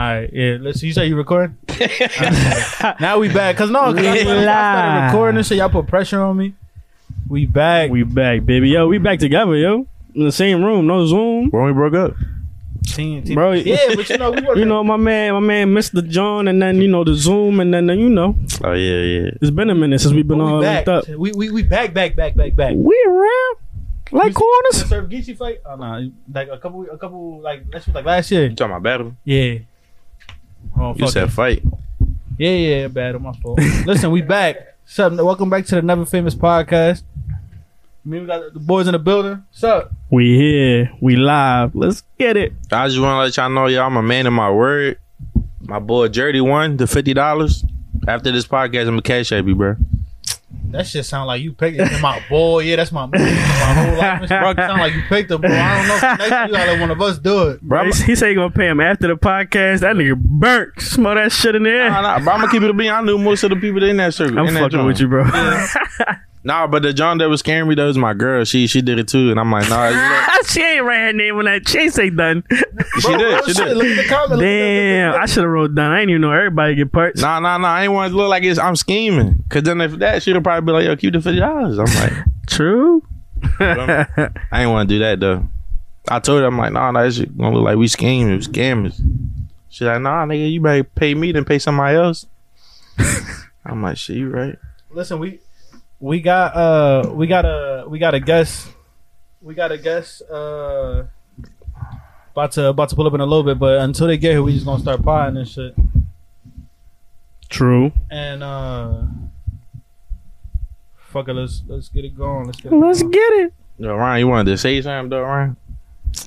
right, yeah. Let's. You say you recording? now we back. Cause no, cause I, I started recording and shit. Y'all put pressure on me. We back. We back, baby. Yo, we back together, yo. In the same room, no Zoom. When we broke up. team, team. Bro, Yeah, but you know we work. You know, my man, my man Mr. John, and then, you know, the Zoom, and then, you know, Oh yeah, yeah. it's been a minute since we've been all we back. linked up. We, we we back back back back back. We around like The corners. Surf Geechee fight? Oh no, like a couple a couple like that was like last year. You talking about battle? Yeah. Oh You fuck said it. fight. Yeah, yeah, bad on my fault. Listen, we back. What's up? Welcome back to the Never Famous Podcast. Me, we got the boys in the building. What's up? We here, we live. Let's get it. I just want to let y'all know, y'all, I'm a man of my word. My boy Jerdy won the fifty dollars. After this podcast, I'm gonna cash at you, bro. That shit sound like you picked it. My boy, yeah, that's my, my whole life. Bro, sound like you picked it, bro. I don't know. If next time you gotta let one of us do it. Bro, he, he said he gonna pay him after the podcast. That nigga burnt. Smell that shit in there. Nah, nah, bro, I'm gonna keep it a bean. I knew most of the people in that circle. I'm in fucking joint. with you, bro. Nah, but the John that was scaring me, that was my girl. She she did it too, and I'm like, nah, you know, she ain't write her name on that. She ain't say done. she did, she did. Look at the comment. Look at the- Damn, I should have wrote down. I ain't even know everybody get parts. Nah, nah, nah. I ain't want to look like it's I'm scheming. Cause then if that, she'd probably be like, yo, keep the fifty dollars. I'm like, True. I ain't want to do that though. I told her, I'm like, nah, nah, this shit gonna look like we scheming, we scammers. She's like, nah, nigga, you better pay me than pay somebody else. I'm like, shit, you right. Listen, we we got uh we got a we got a guest we got a guest uh about to about to pull up in a little bit, but until they get here, we just gonna start potting and shit. True. And uh fuck it, let's let's get it going. Let's get it Let's going. get it. Yo, Ryan, you wanted to say something though, Ryan?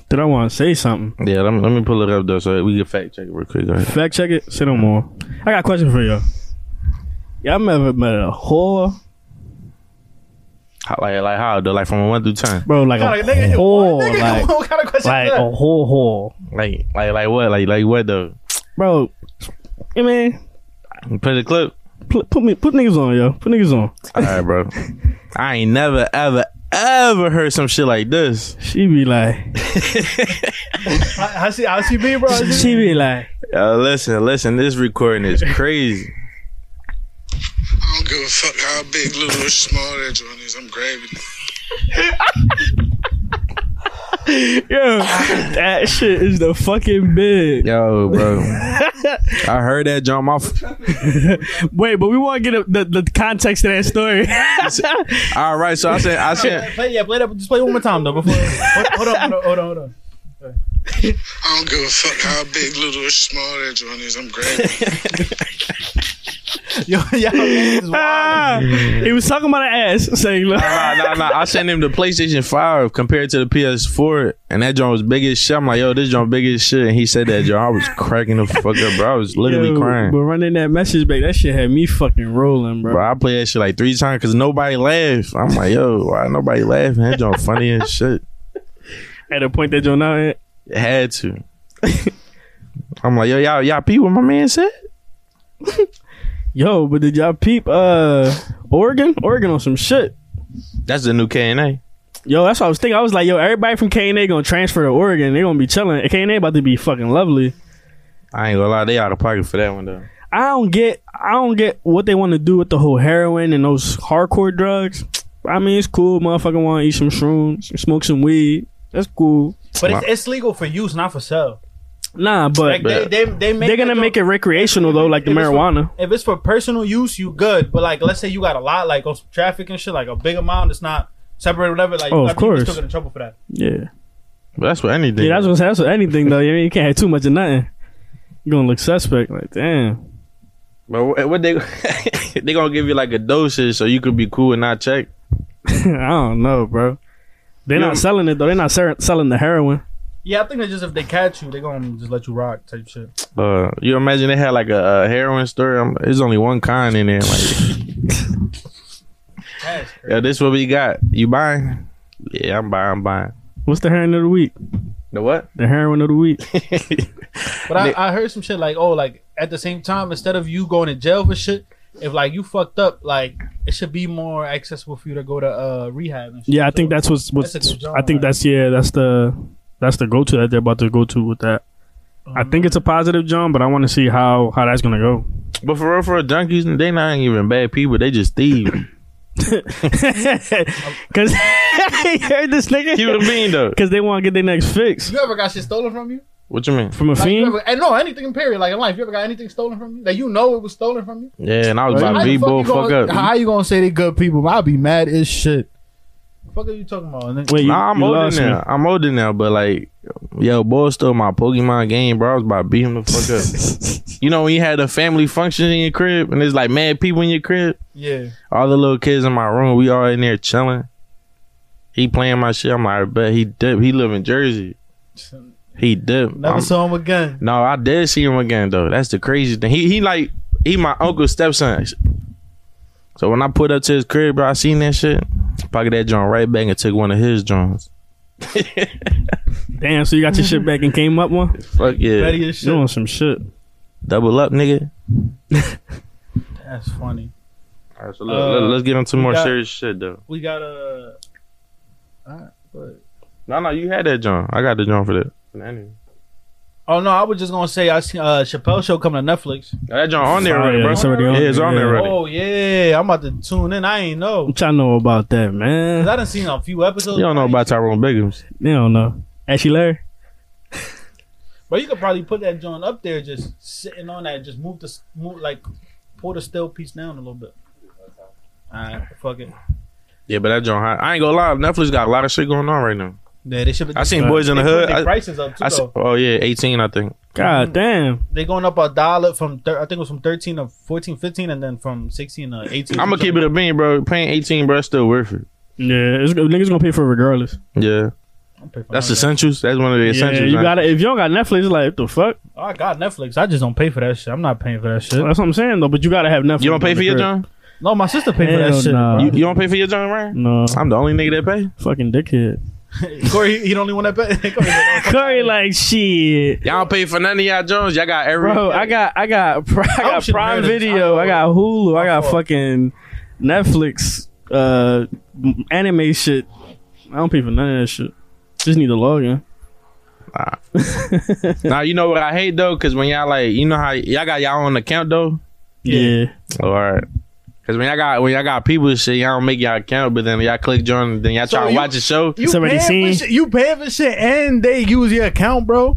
Did I want to say something? Yeah, let me let me pull it up though, so we can fact check it real quick. Go ahead. Fact check it. Say no more. I got a question for you. Y'all ever met a whore, How, like, like how though? Like from one through ten? bro? Like a What kind nigga, whore, nigga, like what kind of question like is a that? whole whore, Like, like, like what? Like, like what though? bro. I mean, Play the clip. put, put me, put niggas on, yo. Put niggas on. All right, bro. I ain't never, ever, ever heard some shit like this. She be like, I, I see I see me, bro. I see she be like, Yo, listen, listen. This recording is crazy. I don't give a fuck how big, little, or small that joint is. I'm grabbing it. yo, that shit is the fucking big. Yo, bro. I heard that jump off. Wait, but we want to get a, the the context of that story. All right, so I said, I said, Play, yeah, play that. Just play it one more time though. Before hold, hold on, hold on, hold on, hold on. I don't give a fuck how big, little, or small that joint is. I'm grabbing it. Yo, y'all Ah, he was talking about an ass, saying, look. nah, nah, nah. I sent him the PlayStation 5 compared to the PS4, and that joint was big as shit. I'm like, yo, this joint big as shit. And he said that joint. I was cracking the fuck up, bro. I was literally Yo, crying. But running that message back, that shit had me fucking rolling, bro. Bro, I play that shit like three times because nobody laughed. I'm like, yo, why nobody laughing? That joint funny as shit. At the point that Joe now at. It had to. I'm like, yo, y'all, y'all peep what my man said? Yo, but did y'all peep uh Oregon? Oregon on some shit. That's the new KNA. Yo, that's what I was thinking. I was like, yo, everybody from KNA gonna transfer to Oregon. They gonna be chilling. KNA about to be fucking lovely. I ain't gonna lie, they out of pocket for that one though. I don't get I don't get what they want to do with the whole heroin and those hardcore drugs. I mean, it's cool. Motherfucker want to eat some shrooms, smoke some weed. That's cool. But it's, it's legal for use, not for sale. Nah, but Like they, they, they make they're gonna make it recreational though, like the If it's for- marijuana. If it's for personal use, you good. But like, let's say you got a lot, like on some traffic and shit, like a big amount. It's not separate, or whatever. Like, Oh, you of got people course. still get in trouble for that. Yeah, But that's what anything. yeah. That's what that's what anything though. I mean, you can't have too much of nothing. You're gonna look suspect. Like, damn. But what what they they gonna give you like a dosage so you could be cool and not check. I don't know, bro. They're Yeah. not selling it though. They're not ser- selling the heroin. Yeah, I think that just if they catch you, they gonna just let you rock type shit. Uh, you imagine they had like a, a heroin store. Um, there's only one kind in there. Like, yeah, this what we got. You buying? Yeah, I'm buying. I'm buying. What's the heroin of the week? The what? The heroin of the week. But I, I heard some shit like, oh, like at the same time, instead of you going to jail for shit, if like you fucked up, like it should be more accessible for you to go to uh rehab. And shit. Yeah, I think that's what's what's. That's job, I think man. that's yeah. That's the that's the go to that they're about to go to with that. I think it's a positive jump, but I want to see how how that's gonna go. But for real, for real, junkies, they not even bad people. They just thieves. Cause you heard this nigga. Keep it a bean though. Cause they want to get their next fix You ever got shit stolen from you? What you mean? from a Like, fiend. ever, and no, anything in period, like in life. You ever got anything stolen from you? That you know it was stolen from you? Yeah, and I was How about How to the beat bull you fuck up. How you gonna say they good people? I'll be mad as shit. Fuck are you talking about? And then- Wait, you, Nah, I'm you older lost me. now. I'm older now, but like, yo, boy stole my Pokemon game, bro. I was about to beat him the fuck up. you know when you had a family function in your crib and there's like mad people in your crib, yeah. all the little kids in my room, we all in there chilling. He playing my shit. I'm like, I bet he dip. He live in Jersey. He dip. Never I'm- saw him again. no, I did see him again though. That's the crazy thing. He he like he my uncle's stepson. So when I put up to his crib, bro, I seen that shit. Pocket that joint right back and took one of his joints. Damn, so you got your shit back and came up one? Fuck yeah. Petty as shit. Doing some shit. Double up, nigga. That's funny. All right, so look, Uh, let, us get into we more got- serious shit though. We got a. Alright, but No, no, you had that joint. I got the joint for that. Anyway. Oh no, I was just gonna say I seen uh Chappelle show coming to Netflix. That joint on there Fire, already, bro. it's already on yeah, it's there, on there already. Oh yeah, I'm about to tune in. I ain't know. What y'all know about that, man? I done seen a few episodes. You don't know about Tyrone Biggums. They don't know. Ashy Larry? But you could probably put that joint up there, just sitting on that. Just move the s- move like pull the still piece down a little bit. Alright, fuck it. Yeah, but that joint hot. I ain't gonna lie. Netflix got a lot of shit going on right now. Yeah, they should. I seen Boys in the Hood. I, prices up too. I see, though. oh yeah, 18, I think. God mm-hmm. damn. They going up a dollar from thir- I think it was from 13 to 14, 15, and then from 16 to 18. I'm gonna keep it a bean, bro. Paying 18, bro, still worth it. Yeah, it's, niggas gonna pay for it regardless. Yeah, I'm pay for that's none that. essentials. That's one of the essentials. Yeah, essentials. you man. got to If you don't got Netflix, like what the fuck. Oh, I got Netflix. I just don't pay for that shit. I'm not paying for that shit. That's what I'm saying though. But you gotta have Netflix. You don't pay for your crib. joint? No, my sister pay for that shit. nah. bro. You, you don't pay for your joint, right? No, I'm the only nigga that pay. fucking dickhead. Corey, he the only one that pay. Corey, Corey, like shit. Y'all don't pay for none of y'all Jones. Y'all got every. Bro, I got, I got, I I got should've Prime. Video, I I got Hulu, I got fucking Netflix, uh, anime shit. I don't pay for none of that shit. Just need to log in. Now you know what I hate though, because when y'all like, you know how y'all got y'all own account though. Yeah, All right. Cause when y'all got when y'all got people and shit, y'all don't make y'all account, but then y'all click join, then y'all So try to you- watch the show. you Somebody paying seen? for shit, you pay for shit and they use your account, bro.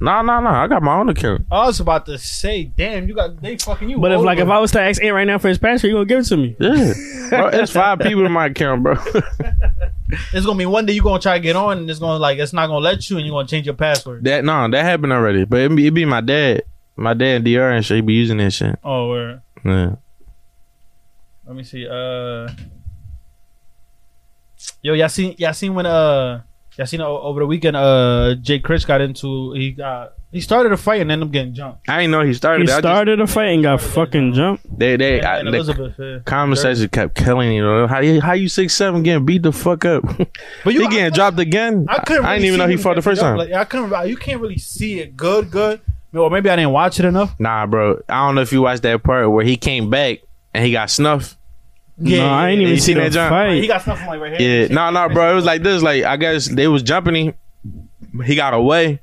No, no, no. I got my own account. I was about to say, damn, you got they fucking you. but if like if. I was to ask Ant right now for his password, you gonna give it to me? Yeah, bro, it's five people in my account, bro. it's gonna be one day you gonna try to get on and it's gonna like it's not gonna let you and you're gonna change your password. that no, that happened already. But it be, it be my dad, my dad and Dr and shit. He be using that shit. Oh, where? Yeah. Let me see. Uh, yo, y'all seen y'all seen when uh y'all seen o- over the weekend uh Jay Chris got into he got he started a fight and ended up getting jumped. I didn't know he started. He it. I just- started a fight and got fucking jumped. they they And, I, and the Yeah. comment section kept killing you know how you how you six seven getting beat the fuck up. But he getting dropped again. I couldn't. I really didn't even know he fought the first time. Like, I couldn't. You can't really see it good, good. Or maybe I didn't watch it enough. Nah, bro. I don't know if you watched that part where he came back and he got snuffed. No, I ain't even seen that, John? fight. He got something like right here. Yeah, no, no, bro. It was like this. Like I guess they was jumping him. He got away,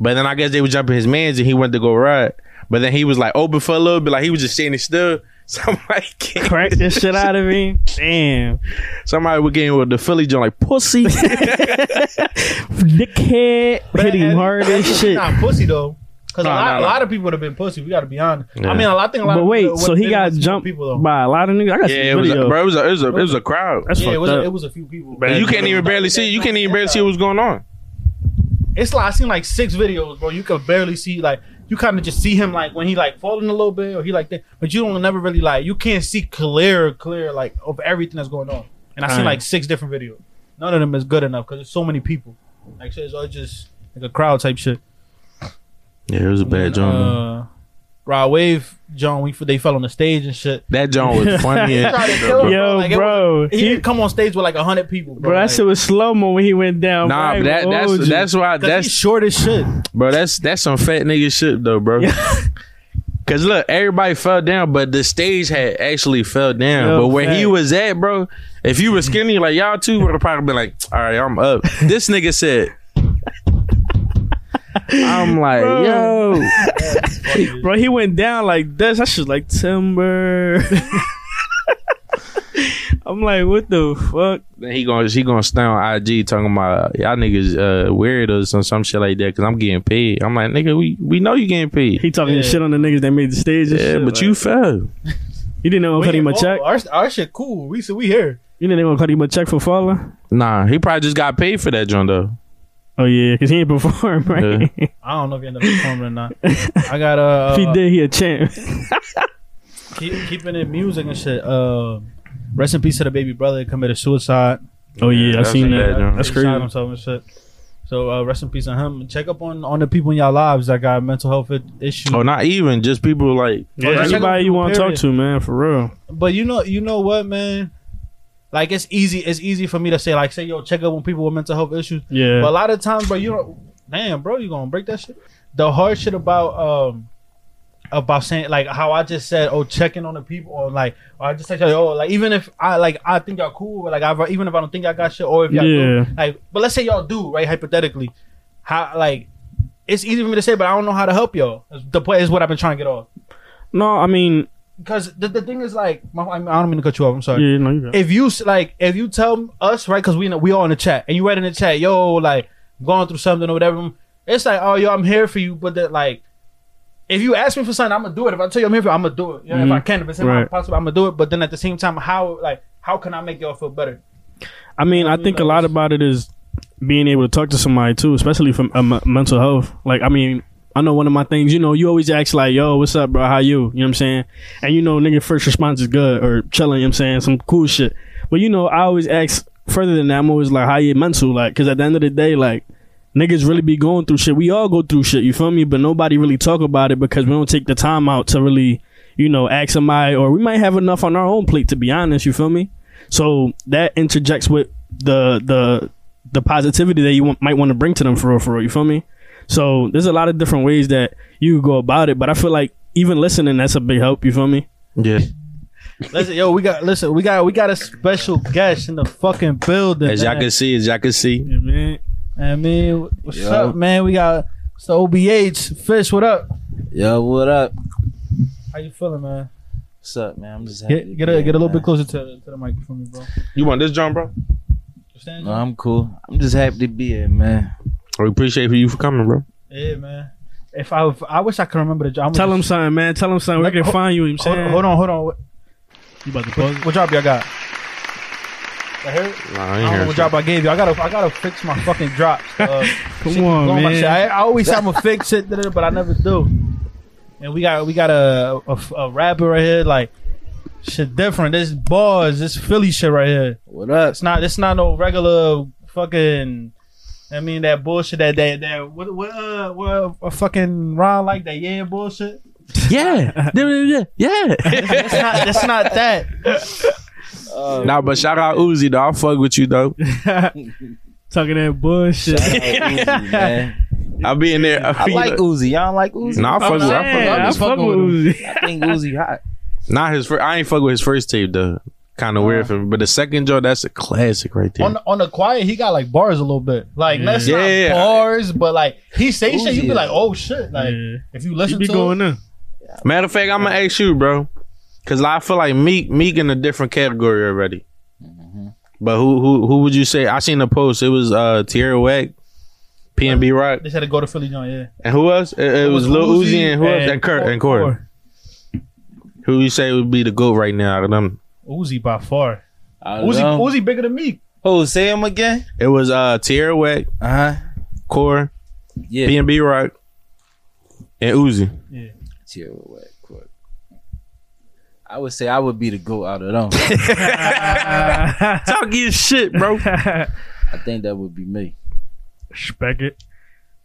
but then I guess they was jumping his man's and he went to go ride. But then he was like open for a little bit, like he was just standing still. Somebody came, Crack this shit out of me. Damn, somebody was getting with the Philly joint like pussy. dickhead, hit him hard as shit. Not pussy though. Because No, a, lot, a no. lot of people would have been pussy. We got to be honest. Yeah. I mean, a lot. I think a lot. But of wait, people so he got jumped people though. by a lot of niggas. I got yeah, some it was, a, bro. It was a, it was a, it was a crowd. That's yeah, it was. A, it was a few people. Bad. You can't even barely see. You can't even barely see what was going on. It's like I seen like six videos, bro. You could barely see like you kind of just see him like when he like falling a little bit or he like that, but you don't never really like you can't see clear, clear like of everything that's going on. And I seen like six different videos. None of them is good enough because there's so many people. Like shit, it's all just like a crowd type shit. Yeah, it was a bad And, joint. though. Uh, Rod Wave, John, we they fell on the stage and shit. that joint was funny. as Tried to shit, kill bro. Yo, Like, it bro, He he, come on stage with like a hundred people, bro. bro, that like, shit was slow mo when he went down. Nah, bro. that, that's you. that's why 'cause that's he's short as shit. Bro, that's that's some fat nigga shit though, bro. Cause look, everybody fell down, but the stage had actually fell down. Yo, but where he was at, bro, if you were skinny like y'all two would have probably been like, all right, I'm up. this nigga said, I'm like, Bro. yo, Bro, he went down like this. I should like timber. I'm like, what the fuck? then he gonna he gonna stay on IG talking about y'all niggas uh, weirdos or some shit like that because I'm getting paid. I'm like, nigga, we we know you getting paid. He talking Yeah. shit on the niggas that made the stage. And Yeah, shit. but like, you fell. you didn't know We- cut him a oh, check. Our, our shit cool. We said we here. You didn't know cut him a check for falling. Nah, he probably just got paid for that joint though. Oh yeah, because he ain't perform right. I don't know if he ended up performing or not. I got uh, if he did, he a champ. keep, keeping it music and shit. Uh, rest in peace to the baby brother that committed suicide. Oh yeah, I seen a that. bad. That's He shot crazy. himself and shit. So uh, rest in peace on him. Check up on on the people in y'all lives that got mental health issues. Oh, not even just people like Yeah, check on anybody you want to talk to, man, for real. But you know, you know what, man? Like it's easy. It's easy for me to say, like, say, yo, check up on people with mental health issues. Yeah, But a lot of times, bro, you don't. Damn, bro, you gonna break that shit. The hard shit about um about saying like how I just said, oh, checking on the people, or like, or I just say, oh, like even if I like I think y'all cool, but like I, even if I don't think y'all got shit, or if y'all Yeah. do, like, but let's say y'all do, right? Hypothetically, how like it's easy for me to say, but I don't know how to help y'all. The point is what I've been trying to get off. no, I mean, Because the, the thing is like, my, I don't mean to cut you off. I'm sorry yeah, no, you got if you like if you tell us right because we know we all in the chat and you write in the chat yo like going through something or whatever it's like oh yo i'm here for you but that like if you ask me for something i'm gonna do it if i tell you i'm here for you, i'm gonna do it you know, if i Mhm. can if it's Right. possible i'm gonna do it but then at the same time how like how can i make y'all feel better I mean, I think a lot about it is being able to talk to somebody too, especially from uh, m- mental health. Like, I mean, I know one of my things. You know, you always ask like, "Yo, what's up, bro? How you?" You know what I'm saying? And you know, nigga, first response is good or chilling. You know what I'm saying some cool shit. But you know, I always ask further than that. I'm always like, "How you mental?" Like, because at the end of the day, like. Niggas really be going through shit. We all go through shit, you feel me? But nobody really talk about it because we don't take the time out to really, you know, ask somebody, or we might have enough on our own plate to be honest, you feel me? So that interjects with the the the positivity that you want, might want to bring to them for real, for real. You feel me? So there's a lot of different ways that you go about it, but I feel like even listening that's a big help. You feel me? yeah. listen yo we got listen we got we got a special guest in the fucking building As y'all man. can see, as y'all can see, Yeah, man. I mean what's Yo. up man we got it's the obh fish what up Yo, what up? how you feeling man What's up, man? I'm just happy. get to get a, here, get a little man. bit closer to, to the mic for me bro you want this joint, bro? No, I'm cool. I'm just happy to be here, man. We appreciate you for coming, bro. Yeah, man. If I I wish I could remember the job. Tell them something, man. Tell them something. Where can ho- find you? You know Hold, saying? hold on, hold on. What, You about to pause? what job y'all got? I heard. Nah, I I ain't don't know hearing what job I gave you. I gotta I gotta fix my fucking drops. Uh, Come on, going my man. shit. I, I always have I'm gonna fix it, but I never do. And we got we got a a, a rapper right here, like shit different. This bars, this Philly shit right here. What up? It's not it's not no regular fucking. I mean that bullshit that that that what what uh what a fucking Ron like that yeah bullshit. Yeah, yeah, yeah. It's not it's not that. nah, but shout out Uzi, though. I fuck with you though. Talking that bullshit. Shout out Uzi, man. I'll be in there. I like Uzi. Y'all don't like Uzi? Nah, I fuck with. I fuck, Man, I I fuck fuck with with. Uzi. I think Uzi hot. Not his first. I ain't fuck with his first tape though. Kind of weird for me. But the second joint, that's a classic right there. On the, on the quiet, he got like bars a little bit. Like Yeah. that's Yeah. not bars, but like he say shit, you be like, oh shit. Like Yeah. if you You listen be to going it, in. Matter of fact, I'm gonna ask you, bro, because I feel like Meek Meek in a different category already. But who who who would you say? I seen the post. It was uh Tierra Whack, PNB Rock, they said to go to Philly joint. Yeah, and who else? It, it was Lil Uzi and who else? And Kurt and Corey. Who you say would be the goat right now out of them? Uzi by far. I Uzi know. Uzi bigger than me. Oh, say him again. It was uh Tierra Whack, Uh huh. Core, Yeah. PNB Rock, and Uzi. Chill, what, what. I would say I would be the goat out of them. Talk your shit, bro. I think that would be me. Respect it.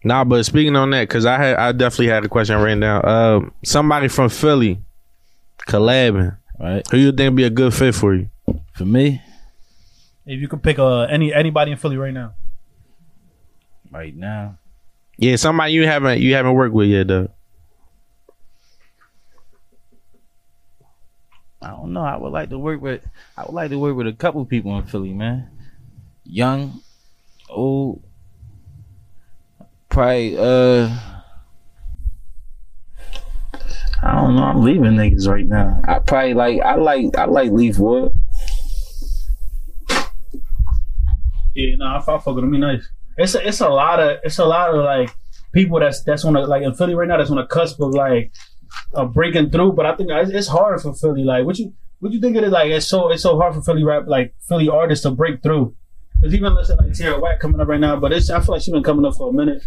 Nah, but speaking on that, because I had I definitely had a question written down. Um, somebody from Philly collabing. Right. Who you think be a good fit for you? For me, If you could pick uh, any anybody in Philly right now, right now, Yeah, somebody you haven't you haven't worked with yet though. I don't know. I would like to work with. I would like to work with a couple people in Philly, man. Young, old. probably uh I don't know, I'm leaving niggas right now. I probably like I like I like Leaf Wood. Yeah, no, I, I fuck with him. He nice. It's a, it's a lot of it's a lot of like people that's that's on the like in Philly right now that's on the cusp of like of breaking through. But I think it's, it's hard for Philly. Like, what you what you think it is? Like, it's so it's so hard for Philly rap like Philly artists to break through. Cause even listen like Tierra Whack coming up right now, but it's I feel like she's been coming up for a minute.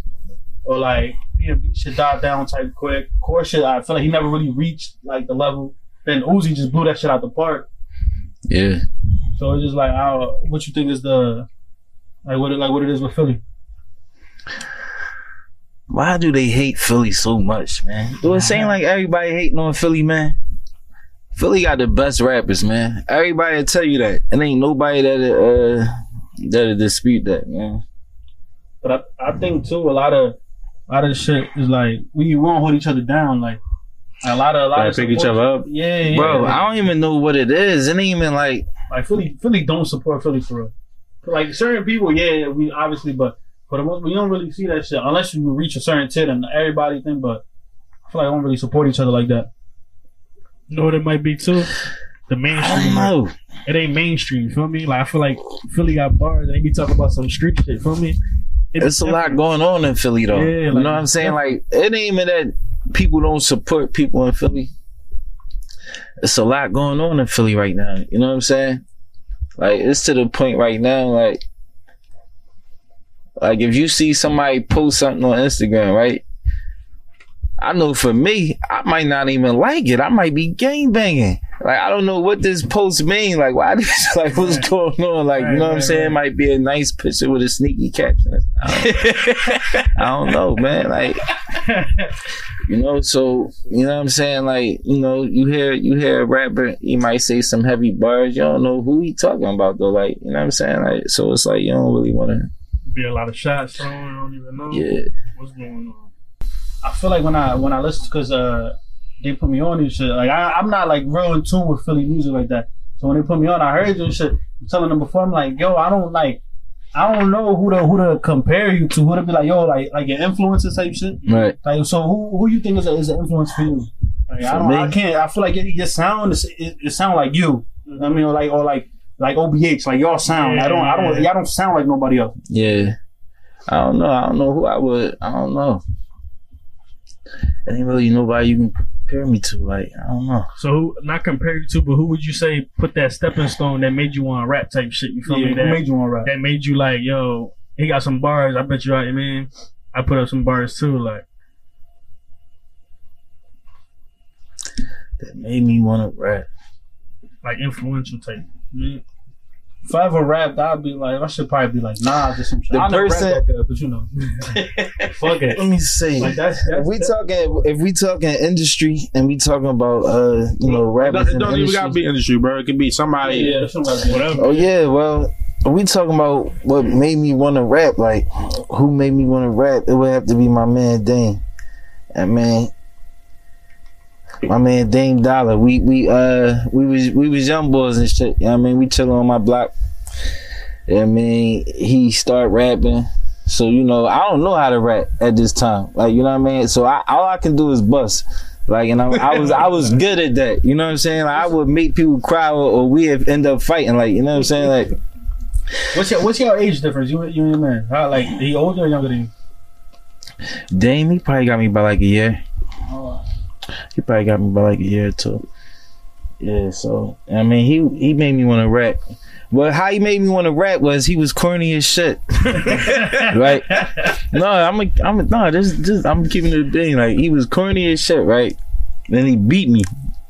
Or like B&B should die down type quick. Core shit, I feel like he never really reached like the level. Then Uzi just blew that shit out the park. Yeah. So it's just like, how, what you think is the like what it, like what it is with Philly? Why do they hate Philly so much, man? Do it seem like everybody hating on Philly, man? Philly got the best rappers, man. Everybody will tell you that. And ain't nobody that uh that'll dispute that, man. But I, I think too a lot of a lot of shit is like we won't hold each other down. Like a lot of a lot Like of pick each other up. Yeah, yeah. Bro, yeah. I don't even know what it is. It ain't even like like Philly, Philly don't support Philly for real. Like certain people, yeah, we obviously, but for the most, we don't really see that shit unless you reach a certain tit and everybody think. But I feel like I don't really support each other like that. You know what it might be too? The I don't mainstream. know. It ain't mainstream. Feel me? Like I feel like Philly got bars. and They be talking about some street shit. Feel me? It- It's a lot going on in Philly though. Yeah, you know what I'm saying? Like it ain't even that people don't support people in Philly. It's a lot going on in Philly right now. You know what I'm saying? Like it's to the point right now, like like if you see somebody post something on Instagram, right? I know for me, I might not even like it. I might be gang banging. Like I don't know what this post mean. Like why this like what's going on? Like you know what I'm Right, saying? right. Might be a nice picture with a sneaky caption. I don't, I don't know, man. Like you know, so you know what I'm saying? Like, you know, you hear you hear a rapper, he might say some heavy bars, you don't know who he talking about though. Like, you know what I'm saying? Like so it's like you don't really wanna be a lot of shots thrown. I don't even know yeah. what's going on. I feel like when I when I listen because uh they put me on and shit. Like I, I'm not like real in tune with Philly music like that. So when they put me on, I heard you and shit. I'm telling them before, I'm like, yo, I don't like. I don't know who to who to compare you to. Who to be like, yo, like like your influences type shit. Right. Like, so who who you think is a, is an influence for you? Like, I don't. me? I can't. I feel like your, your sound is it, it sound like you. You know what I mean, or like or like like OBH, like y'all sound. I don't. I don't. Y'all don't sound like nobody else. Yeah. I don't know. I don't know who I would I don't know. Ain't really nobody you can compare me to. Like, I don't know. So who, not you to, but who would you say put that stepping stone that made you want to rap type shit? You feel Yeah, me? That made you want to rap? that made you like, yo, he got some bars. I bet you right, man. I put up some bars too. Like, That made me wanna rap. like influential type. Mm. If I ever rapped, I'd be like, I should probably be like, nah, just some shit. The I never person- rap good, but you know, fuck it. Let me see. Like that's, if we talking if we talking industry and we talking about uh you know It rappers it don't even industry. gotta be industry, bro. It could be somebody. yeah, that's somebody. Whatever. Oh yeah, well, we talking about what made me want to rap. Like, who made me want to rap? It would have to be my man Dane. And man, my man Dame Dollar. We we uh we was we was young boys and shit. You know I mean, we chilling on my block. I mean, he start rapping. So you know, I don't know how to rap at this time. Like you know what I mean. So I, all I can do is bust. Like and I, I was I was good at that. You know what I'm saying? Like, I would make people cry or, or we end up fighting. Like you know what I'm saying? Like What's your what's your age difference? You you and your man? How, like he older or younger than you? Dame, he probably got me by like a year. He probably got me by like a year or two. Yeah, so I mean, he he made me want to rap. Well, how he made me want to rap was he was corny as shit. right? No, I'm a, I'm a, no, this just I'm keeping it a thing. Like he was corny as shit, right? Then he beat me.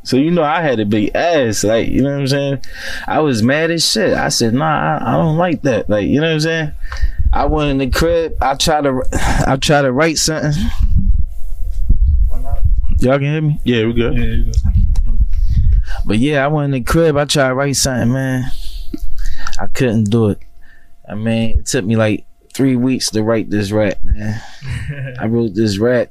So you know I had a big ass, like you know what I'm saying. I was mad as shit. I said, "Nah, I, I don't like that." Like you know what I'm saying. I went in the crib. I try to, I try to write something. Y'all can hear me. Yeah, we good. yeah, good. But yeah, I went in the crib. I tried to write something, man. I couldn't do it. I mean, it took me like three weeks to write this rap, man. I wrote this rap,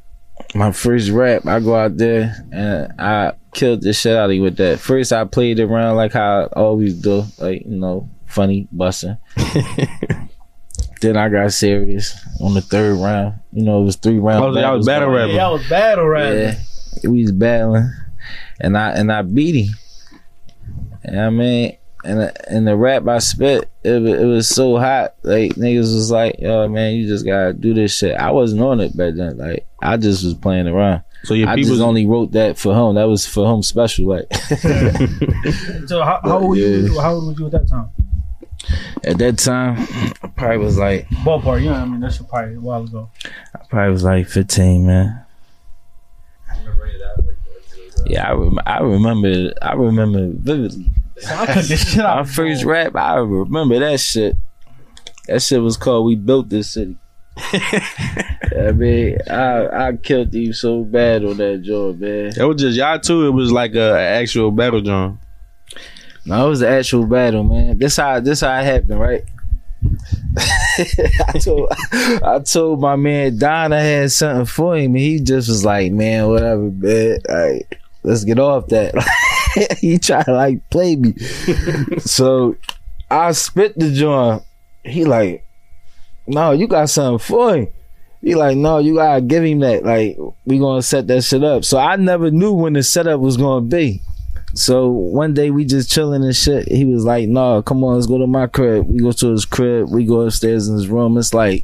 my first rap. I go out there and I killed the shit out of you with that. First, I played around like how I always do, like you know, funny busting. then I got serious on the third round. You know, it was three rounds. Oh, y'all was battle Yeah, rapping. y'all was battle rapping. Yeah, we was battling, and I and I beat him. And I mean, and and the rap I spit, it it was so hot. Like niggas was like, "Yo, man, you just gotta do this shit." I wasn't on it back then. Like I just was playing around. So your I people just only wrote that for home. That was for home special. Like So how, how old were you? How old was you at that time? at that time, I probably was like Ballpark, you know what I mean? That's probably a while ago. I probably was like fifteen, man. Yeah, I, rem- I remember. I remember vividly. I cut this shit My first rap, I remember that shit. That shit was called "We Built This City." I mean, I I killed you so bad on that joint, man. It was just y'all too. It was like a, a actual battle drum. No, it was an actual battle, man. This how this how it happened, right? I told I told my man Don I had something for him, and he just was like, "Man, whatever, man. Like, let's get off that." he tried to like play me, so I spit the joint. He like, "No, you got something for him." He like, "No, you gotta give him that. Like, we gonna set that shit up." So I never knew when the setup was gonna be. So one day we just chilling and shit. He was like, "No, come on, let's go to my crib." We go to his crib. We go upstairs in his room. It's like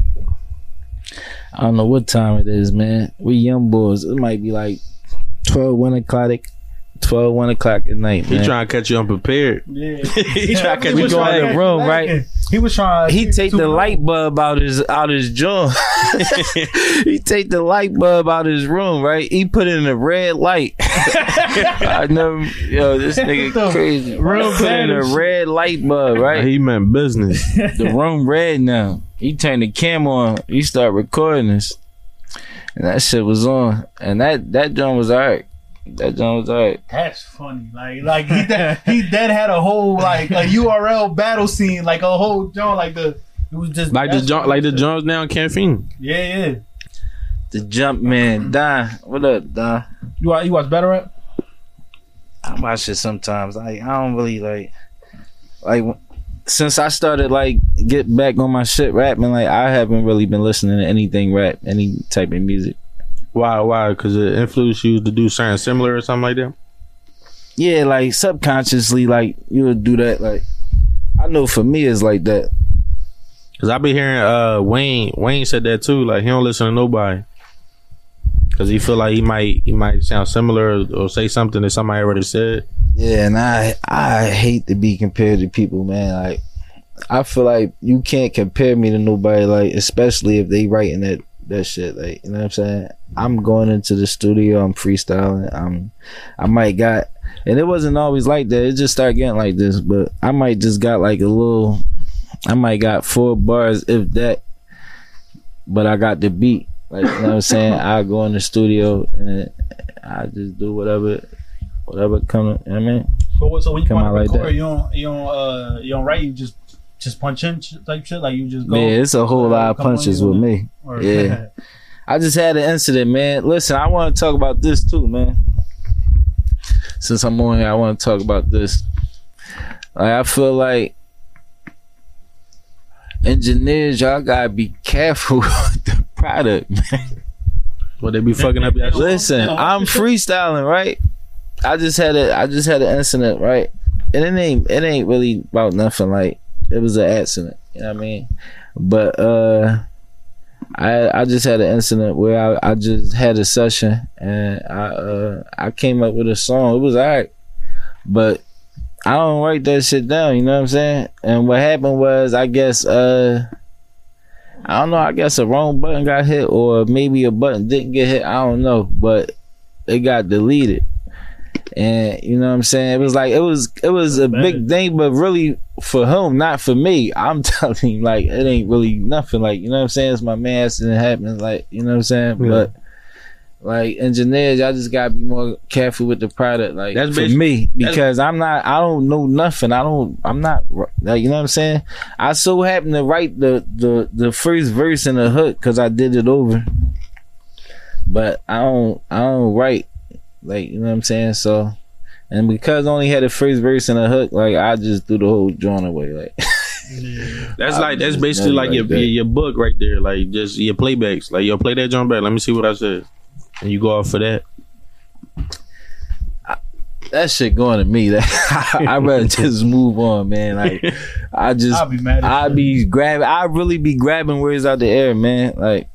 I don't know what time it is, man. We young boys. It might be like 12, 1 o'clock. 12, 1 o'clock at night, He man. trying to catch you unprepared. Yeah. he trying to catch He you was go in trying the room, right? He was trying. he take the light bulb out his out his jaw. he take the light bulb out of his room, right? He put in a red light. I never, yo, this nigga crazy. Real put in a red light bulb, right? He meant business. the room red now. He turned the camera on. He start recording this, and that shit was on. And that that joint was alright. That joint was alright. That's funny. Like, like he dead, he dead had a whole like a URL battle scene, like a whole joint, like the it was just like the that's jump, funny like the shit. jumps down caffeine. Yeah, yeah. The jump man, Don. What up, Don? You watch, you watch Battle rap? I watch it sometimes. Like I don't really like like since I started like get back on my shit rapping. Like I haven't really been listening to anything rap, any type of music. Why? Why? Because it influenced you to do something similar or something like that. Yeah, like subconsciously, like you would do that. Like I know for me, it's like that. Cause I be hearing uh Wayne. Wayne said that too. Like he don't listen to nobody. Cause he feel like he might he might sound similar or, or say something that somebody already said. Yeah, and I I hate to be compared to people, man. Like I feel like you can't compare me to nobody, like especially if they writing that that shit. Like you know what I'm saying? I'm going into the studio, I'm freestyling, I'm I might got and it wasn't always like that. It just started getting like this, but I might just got like a little I might got four bars if that but I got the beat. Like you know what I'm saying? I go in the studio and I just do whatever whatever come you know what I mean? So, what- so when you Come out like record, that. you don't you don't uh you don't write. You just just punch in type shit. Like you just go. Man, it's a whole lot of punches with me. Or- Yeah. I just had an incident, man. Listen, I want to talk about this too, man. Since I'm on here, I want to talk about this. Like, I feel like engineers, y'all gotta be careful with the product, man. What they be fucking up your They Listen, I'm freestyling, right? I just had a, I just had an incident, right? And it ain't, it ain't really about nothing. Like it was an accident, you know what I mean? But uh, I, I just had an incident where I, I just had a session and I, uh, I came up with a song. It was alright, but I don't write that shit down. You know what I'm saying? And what happened was, I guess, uh. I don't know. I guess a wrong button got hit, or maybe a button didn't get hit. I don't know, but it got deleted. And you know what I'm saying? It was like it was it was a big thing, but really for him, not for me. I'm telling him like it ain't really nothing. Like you know what I'm saying? It's my mask and it happened. Like you know what I'm saying? Yeah. But like engineers, y'all just gotta be more careful with the product. Like That's for me because I'm not. I don't know nothing. I don't. I'm not. Like you know what I'm saying? I so happen to write the the the first verse in the hook because I did it over. But I don't. I don't write. Like you know what I'm saying? So, and because I only had the first verse and a hook, like I just threw the whole joint away. Like That's I like that's basically never like your, that. your your book right there, like just your playbacks. Like yo, play that joint back. Let me see what I said, and you go off for that. that shit going to me. That I rather just move on, man. Like I just I'll be mad. I you. be grabbing. I really be grabbing words out the air, man. Like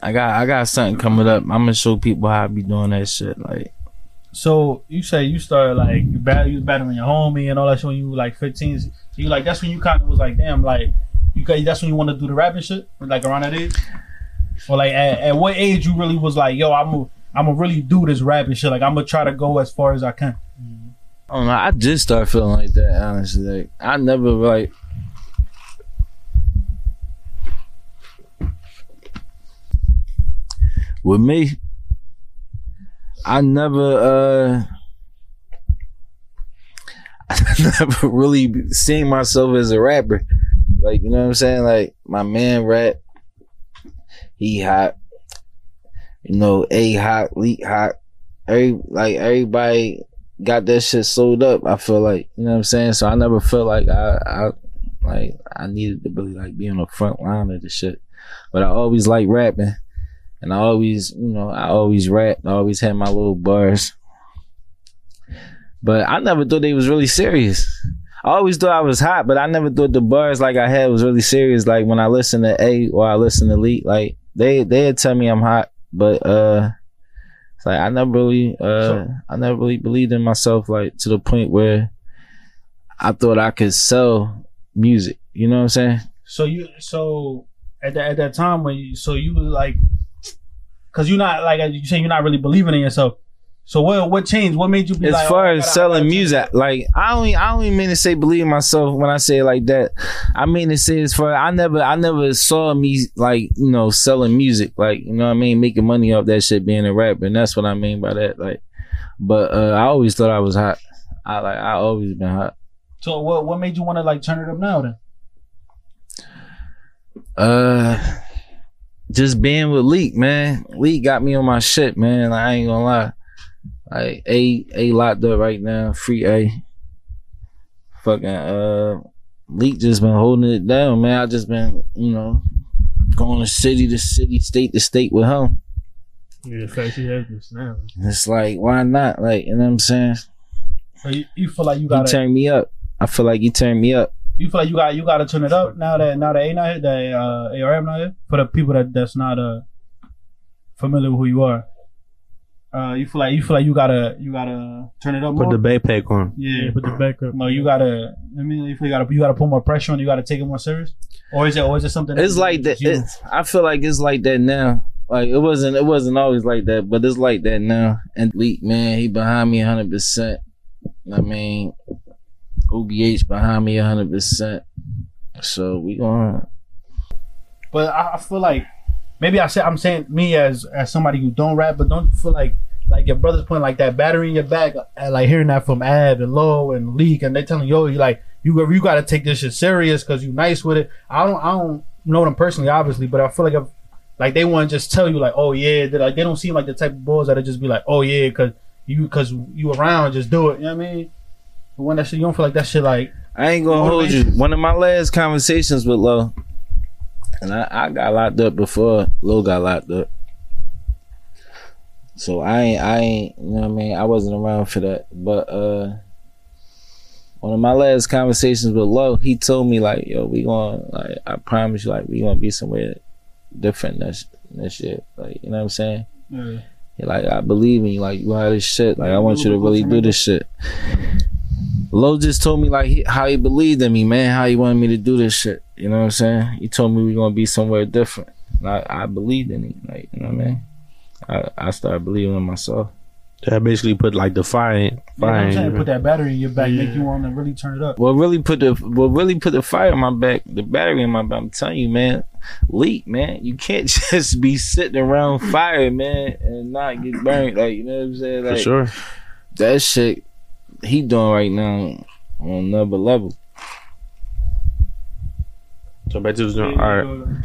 I got I got something coming up. I'm gonna show people how I be doing that shit. Like So you say you started like you you battling your homie and all that shit when you were like 15. So you like that's when you kind of was like damn like you got that's when you want to do the rapping shit like around that age. Or like at, at what age you really was like yo I'm gonna I'm gonna really do this rapping shit like I'm gonna try to go as far as I can. I. I just started feeling like that. Honestly, like I never like. With me, I never, uh I never really seen myself as a rapper. Like, you know what I'm saying? Like, my man rap, he hot. You know, A hot, Leak hot. Every, like, everybody got that shit sold up. I feel like you know what I'm saying. So I never felt like I, I like I needed to really like be on the front line of the shit. But I always like rapping, and I always you know I always rap. I always had my little bars. But I never thought they was really serious. I always thought I was hot, but I never thought the bars like I had was really serious. Like when I listen to A or I listen to Leak, like they they'd tell me I'm hot, but uh it's like I never really, uh, I never really believed in myself, like to the point where I thought I could sell music. You know what I'm saying? So you so at that at that time when you so you was like because you're not like you say you're not really believing in yourself. So what what changed? What made you be As like? far oh, as gotta- selling music, like I only, I only mean to say believe in myself when I say it like that. I mean to say as far I never, I never saw me like you know selling music, like you know what I mean, making money off that shit, being a rapper, and that's what I mean by that. Like, but uh, I always thought I was hot. I like, I always been hot. So what what made you want to like turn it up now then? Uh, just being with Leak, man. Leak got me on my shit, man. Like, I ain't gonna lie. Like A A locked up right now, free A. Fucking uh, Leak just been holding it down, man. I just been, you know, going to city to city, state to state with him. Yeah, fact, he has this now. It's like, why not? Like, you know what I'm saying? So you, you feel like you got to turned me up. I feel like you turned me up. You feel like you got you got to turn it up now that now that A not here, that uh, ARM not here for the people that that's not uh familiar with who you are. Uh, you feel like you feel like you gotta you gotta turn it up Put more. the backpack on. yeah, Yeah, put the back up. No, you gotta. I mean, you feel you gotta you gotta put more pressure on. You gotta take it more serious, or is it or is it something? It's like that. you- It's, I feel like it's like that now. Like it wasn't. It wasn't always like that, but it's like that now. And Leak, man, he behind me hundred percent. I mean, OBH behind me hundred percent. So we going. But I, I feel like maybe I said I'm saying me as as somebody who don't rap, but don't you feel like like your brother's putting like that battery in your back, uh, like hearing that from Ab and Low and Leak, and they telling yo, you like you you got to take this shit serious because you nice with it. I don't I don't know them personally, obviously, but I feel like if like they want to just tell you like, oh yeah, they like they don't seem like the type of boys that just be like, oh yeah, because you because you around, just do it. You know what I mean? But when that shit, you don't feel like that shit like I ain't gonna hold you. One of my last conversations with Lo, and I, I got locked up before Lo got locked up. So I ain't, I ain't, you know what I mean? I wasn't around for that. But uh one of my last conversations with Lo, he told me like, yo, we gonna like I promise you, like we gonna be somewhere different this this year. Like, you know what I'm saying? yeah. Like, I believe in you, like you are this shit. Like I want you to really do this shit. Lo just told me like he, how he believed in me, man. How he wanted me to do this shit. You know what I'm saying? He told me we are gonna be somewhere different. And I, I believed in him. Like you know what I mean? I, I started believing in myself. That basically put like the fire, in- You fire. I'm in saying? you. Put that battery in your back, make you want to really turn it up. What really put the what really put the fire in my back, the battery in my back. I'm telling you, man. Leak, man. You can't just be sitting around fire, man, and not get burned. Like you know what I'm saying? For sure. that shit he doing right now on another level. So back to the joint. All right.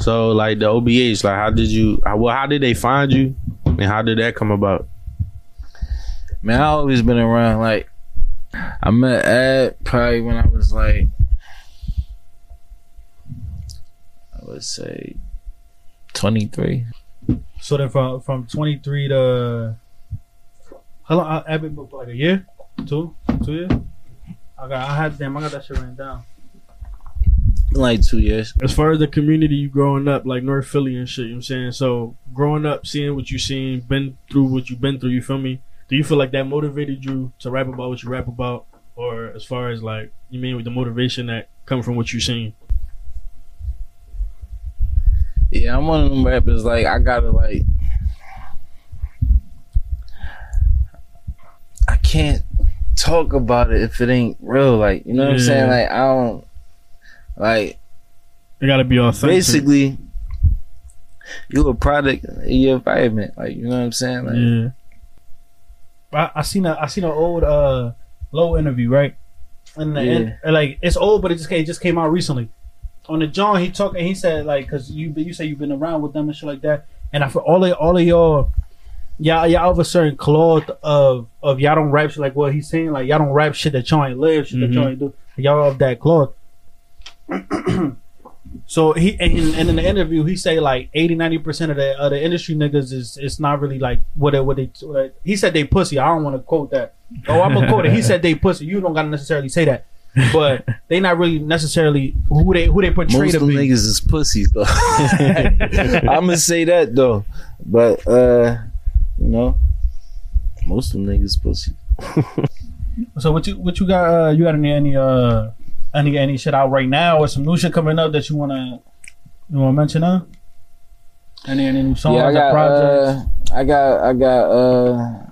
So like the OBH, like how did you? Well, how did they find you, and how did that come about? Man, I always been around like I met Ed probably when I was like, I would say, twenty three. So then from from 23 to how long? I, I've been booked for like a year, two, two years. I got I had damn I got that shit written down. Like two years. As far as the community you growing up, like North Philly and shit, you know what I'm saying? So growing up, seeing what you seen, been through what you've been through, you feel me? Do you feel like that motivated you to rap about what you rap about? Or as far as like you mean with the motivation that come from what you seen? Yeah, I'm one of them rappers. Like I gotta like, I can't talk about it if it ain't real. Like you know what I'm saying? Like I don't like It gotta be authentic. basically. You a product of your environment, like you know what I'm saying. Like, yeah. I, I seen a I seen an old uh low interview right, and the Yeah. and, like it's old, but it just came, it just came out recently. On the John, he talked and he said like because you you say you've been around with them and shit like that, and I for all of all of y'all. Y'all, y'all of a certain cloth of of y'all don't rap shit like what he's saying like y'all don't rap shit that y'all ain't live shit that y'all Mhm. ain't do y'all of that cloth. so he and, and in the interview he say like 80 90 percent of the of the industry niggas is it's not really like what they, what they what he said they pussy. I don't want to quote that. Oh, I'm gonna quote it. He said they pussy. You don't gotta necessarily say that, but they not really necessarily who they who they portray most to of them be. niggas is pussies though. I'm gonna say that though, but uh, you know, most of them niggas pussy. So what you what you got? Uh, you got any any uh any any shit out right now or some new shit coming up that you wanna you wanna mention? Huh? Any any new songs yeah, I or got, projects? uh, I got, I got, uh,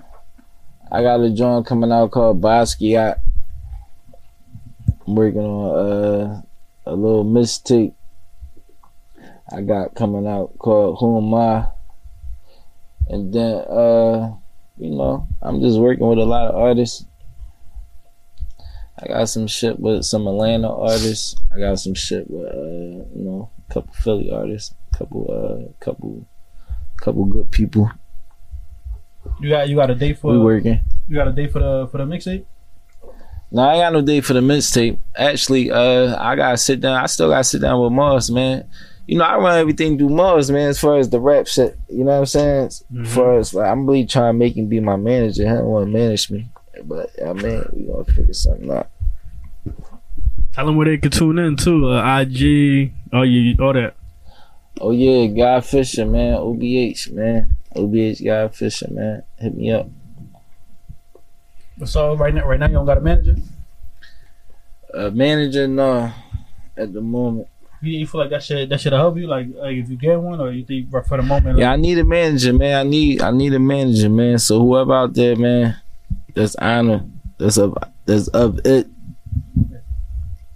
I got a joint coming out called Basquiat. I'm working on uh, a little mixtape. I got coming out called Who Am I? And then, uh, you know, I'm just working with a lot of artists. I got some shit with some Atlanta artists. I got some shit with, uh, you know, a couple Philly artists, couple, uh, couple couple good people. you got you got a date for we working. you got a date for the for the mixtape? No, I ain't got no date for the mixtape. Actually, uh, I gotta sit down. I still gotta sit down with Mars, man. You know, I run everything through Mars, man. As far as the rap shit, you know what I'm saying. As Mhm. far as like, I'm really trying to make him be my manager. He don't want to manage me, but I mean, we gonna figure something out. Tell them where they can tune in too. Uh, IG, all you, all that. Oh yeah, Guy Fisher, man. OBH, man. OBH Guy Fisher, man. Hit me up. So right now right now you don't got a manager. Uh, manager, no, at the moment. You, you feel like that shit that should help you like, like if you get one or you think for the moment? Yeah, I need a manager, man. I need I need a manager, man. So whoever out there, man, that's honor, that's of that's of it.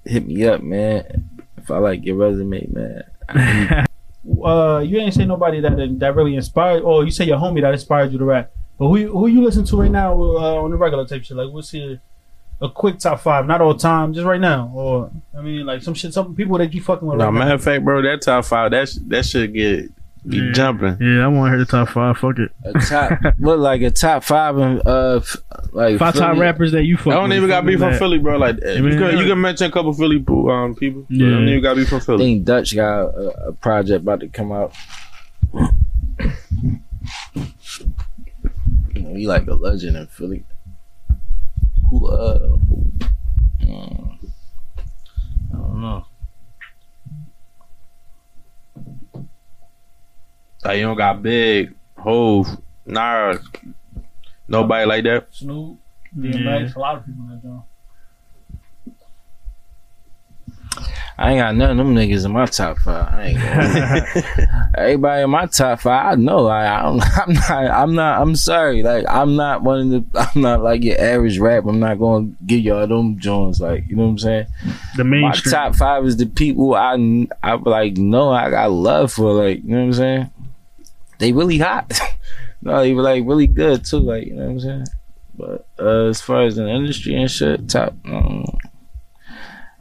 Hit me up, man. If I like your resume, man. Uh, you ain't say nobody that that really inspired. Or you say your homie that inspired you to rap. But who you- who you listen to right now uh, on the regular type shit? Like, what's your a quick top five? Not all time, just right now. Or I mean, like some shit, some people that you fucking with. No, right matter now. of fact, bro, that top five, that sh- that should get be Yeah. jumping. Yeah, I want to hear the top five. Fuck it. a top, what like a top five in uh like Five top rappers that you fuck. I don't with, even got to be from that. Philly, bro. Like that. I mean, you, can, you can mention a couple Philly po- um, people. Yeah. Yeah. I don't even got to be from I Philly. think Dutch got a, a project about to come out. You know, he like a legend in Philly. Who uh who, mm, I don't know. Like you don't got big, Hove, Nas, nobody like that. Snoop, Yeah. A lot of people in that joint. I ain't got none of them niggas in my top five. I ain't gonna Everybody in my top five, I know. I, I don't, I'm not. I'm not. I'm sorry. Like I'm not one of the. I'm not like your average rap. I'm not gonna give y'all them joints. Like you know what I'm saying. The My mainstream. top five is the people I I like know I got love for. Like you know what I'm saying. They really hot. no, they were like really good too. Like you know what I'm saying. But uh, as far as the industry and shit, top. Um,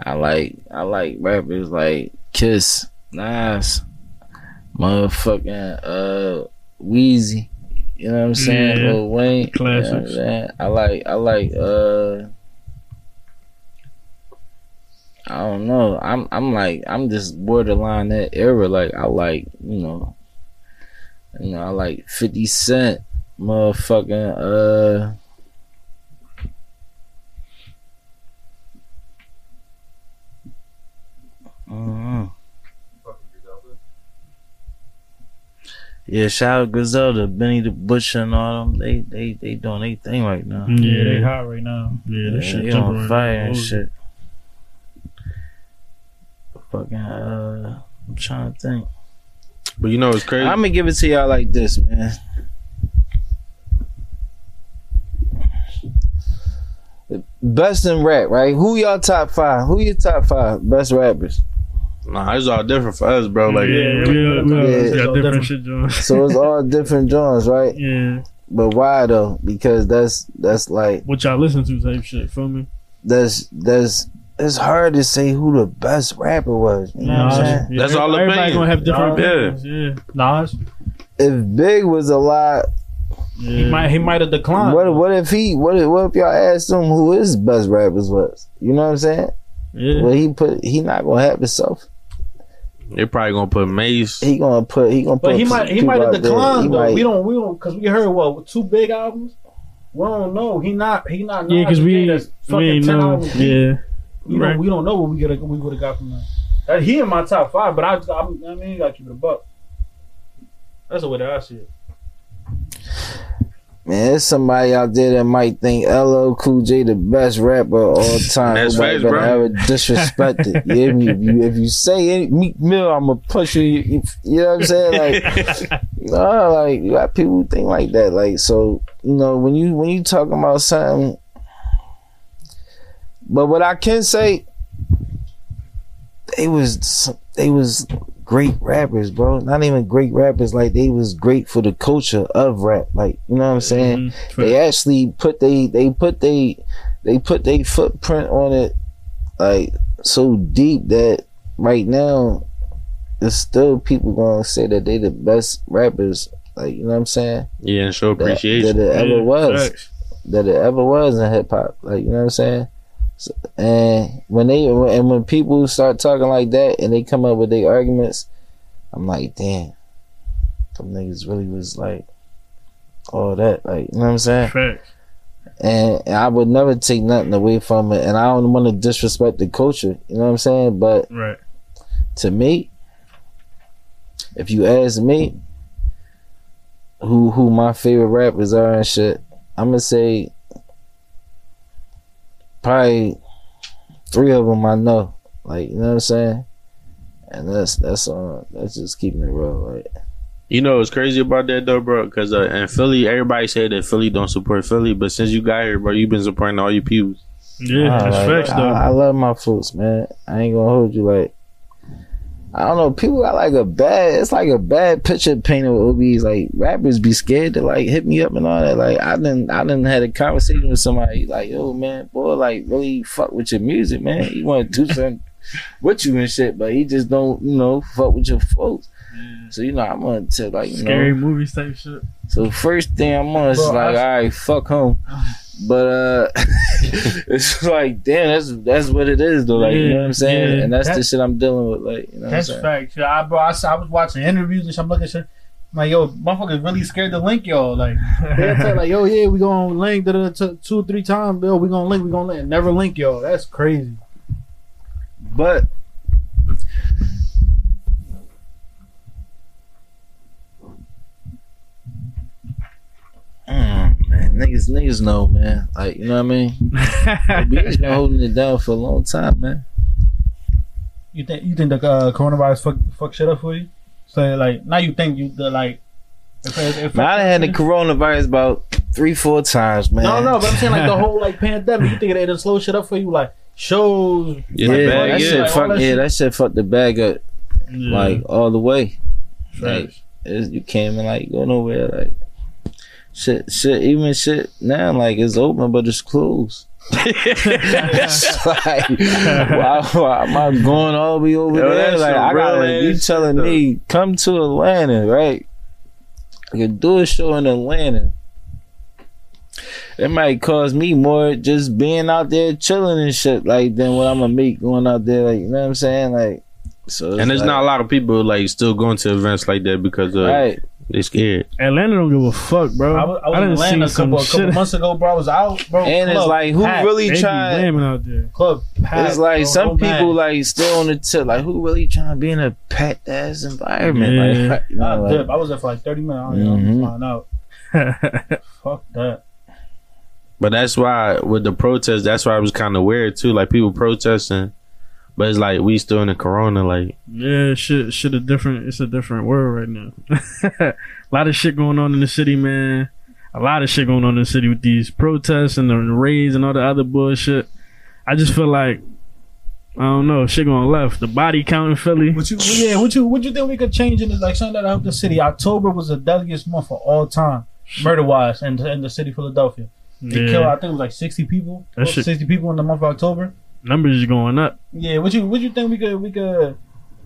I like I like rappers like Kiss, Nas, motherfucking uh Weezy. You know what I'm saying? Yeah. Lil Wayne. you know what I'm Classics. saying? I like I like uh I don't know. I'm I'm like I'm just borderline that era. Like I like you know, you know I like Fifty Cent, motherfucking uh. Mhm. Yeah, shout out Griselda, Benny the Butcher, and all them. They they they doing their thing right now. Yeah, they hot right now. Yeah, this shit they jumping on right fire now. and shit. Fucking uh, I'm trying to think. But you know it's crazy. I'm gonna give it to y'all like this, man. Best in rap, right? Who y'all top five? Who your top five best rappers? Nah, it's all different for us, bro. Like yeah, we, we, we, Yeah. got different Different. shit, John. So it's all different genres, right? Yeah, But why though? Because that's that's like what y'all listen to type shit. Feel me? that's that's it's hard to say who the best rapper was. You know what I'm Nah, saying? Yeah, That's all Everybody opinion. gonna have different Yeah. opinions. Yeah, Nas, If Big was a lot, yeah. he might he might have declined. what what if he what if, what if y'all asked him who his best rappers was? You know what I'm saying? yeah. Well, he put he not gonna have himself. They probably gonna put Mase. He gonna put he gonna put. But he might he might have out there. declined though. might- We don't we don't because we heard what two big albums. We don't know. He not he not. Yeah, because we that's we fucking ain't 10 know. albums deep. Yeah, We Right. don't we don't know what we get we would have got from that. That he in my top five, but I I, I mean you gotta keep it a buck. That's the way that I see it. Man, there's somebody out there that might think LL Cool J the best rapper of all time. That's Nobody bro. ever disrespect it. You hear me? If you if you say any Meek Mill, I'm gonna push you. You, you know what I'm saying? Like, no, like you got people who think like that. Like, so you know when you when you talking about something. But what I can say, they was they was great rappers, bro. Not even great rappers. Like they was great for the culture of rap. Like you know what I'm saying Mhm. they actually put they they put they they put their footprint on it like so deep that right now there's still people gonna say that they the best rappers like you know what I'm saying Yeah, and show that, appreciation. that it ever Yeah, was facts. that it ever was in hip hop like you know what I'm saying so, and when they and when people start talking like that and they come up with their arguments I'm like damn some niggas really was like all that like you know what I'm saying Facts. and I would never take nothing away from it. And I don't want to disrespect the culture, you know what I'm saying? But Right. to me, if you ask me who who my favorite rappers are and shit, I'm gonna say probably three of them I know, like you know what I'm saying. And that's that's on that's just keeping it real, like You know what's crazy about that though, bro? Because uh, in Philly, everybody say that Philly don't support Philly, but since you got here, bro, you've been supporting all your pews. Yeah, I that's like- facts I, though. I love my folks, man. I ain't gonna hold you like. I don't know. People got like a bad. It's like a bad picture painted with OBs. Like rappers be scared to like hit me up and all that. Like I didn't. I didn't had a conversation with somebody. Like yo, man, boy, like really fuck with your music, man. He want to do something with you and shit, but he just don't, you know, fuck with your folks. So you know, I'm gonna tell like Scary know. movies type shit. So first thing I'm on is Bro, like, I- all right, fuck home. But uh it's like, damn, that's that's what it is though. Like, you know what I'm saying? Yeah, and that's the shit I'm dealing with. Like, you know That's. Yeah, I, bro, I, I was watching interviews and shit. I'm looking at shit. I'm like, yo, motherfuckers really scared to link y'all. Like, tell like, yo, yeah, we gonna link da, da, two, three times, Bill. We gonna link, we gonna link, never link y'all. That's crazy. But Mm, man, niggas, niggas know, man. Like, you know what I mean? We've been holding it down for a long time, man. You think you think the uh, coronavirus fuck fuck shit up for you? So like now you think you the like. If, if, if Man, I had the coronavirus about three, four times, man. No, no, but I'm saying like the whole like pandemic. You think it done slow shit up for you? Like shows. Yeah, Yeah, the that bag, shit yeah. Like, all fuck, that yeah, shit. that shit fucked the bag up Yeah. like all the way. Like you can't even like go nowhere. Like shit, shit, even shit now like it's open but it's closed. it's like, why, why am I going all the way over Yo, there? Like I gotta, you telling stuff. me come to Atlanta, right? I can do a show in Atlanta. it might cost me more just being out there chilling and shit like than what I'm gonna make going out there. Like you know what I'm saying? Like so. and there's like, not a lot of people like still going to events like that because uh, right. They scared. Atlanta don't give a fuck, bro. I was, I was in Atlanta a seen some couple, a couple months ago, bro. I was out, bro. And it's club like who packed. really They be trying? out there. club packed, It's like bro. some people man. like still on the tip. Like who really trying to be in a packed ass environment? Yeah. Like, you know, I, like- I was there for like thirty minutes. I don't Mhm. know. Find out. Fuck that. But that's why with the protest, that's why it was kind of weird too. Like people protesting, but it's like we still in the corona. Like Yeah, shit, shit, a different. It's a different world right now. a lot of shit going on in the city, man. A lot of shit going on in the city with these protests and the raids and all the other bullshit. I just feel like I don't know, shit going left. The body count in Philly. What you? Yeah. What you? What you think we could change in this? Like something that helped the city. October was the deadliest month of all time, murder wise, in in the city of Philadelphia. They killed. I think it was like sixty people. Sixty people in the month of October. Numbers is going up. Yeah. What you? What you think we could? We could,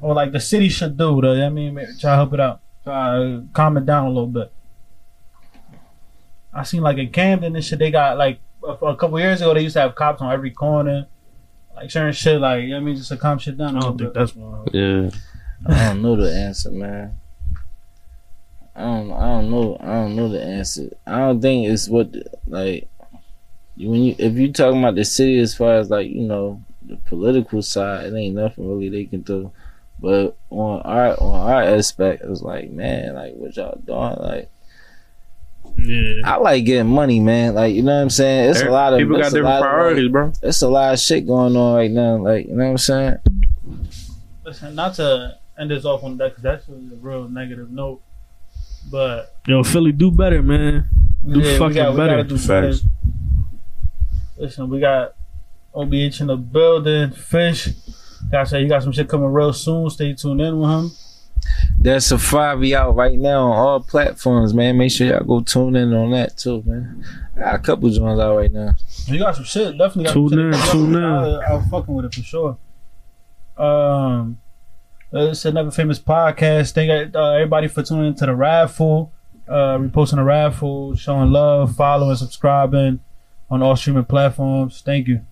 or like the city should do? To, I mean, maybe try to help it out. Try to calm it down a little bit. I seen like in Camden and shit. They got like a, a couple years ago. They used to have cops on every corner, like certain shit. Like you know what I mean, just to calm shit down. I a don't little think bit. that's wrong. yeah, I don't know the answer, man. I don't. I don't know. I don't know the answer. I don't think it's what like you- when you if you talking about the city as far as like you know the political side, it ain't nothing really they can do. But on our on our aspect, it's like man, like what y'all doing? Like Yeah, I like getting money, man. Like you know what I'm saying? It's a lot of people got it's a different lot of, priorities, bro. it's a lot of shit going on right now. Like you know what I'm saying? Listen, not to end this off on that because that's a real negative note. But yo, Philly, do better, man. Do yeah, fucking we got, we better. gotta do better. Facts. Listen, we got OBH in the building. Fish, gotta say, you got some shit coming real soon. Stay tuned in with him. That's There's Safari out right now on all platforms, man. Make sure y'all go tune in on that too, man. I got a couple joints out right now. You got some shit. Definitely got Tune some in, shit. tune in. I, I'm fucking with it for sure. Um, it's another famous podcast. Thank uh, everybody for tuning into the raffle. Uh, reposting the raffle, showing love, following, subscribing on all streaming platforms. Thank you.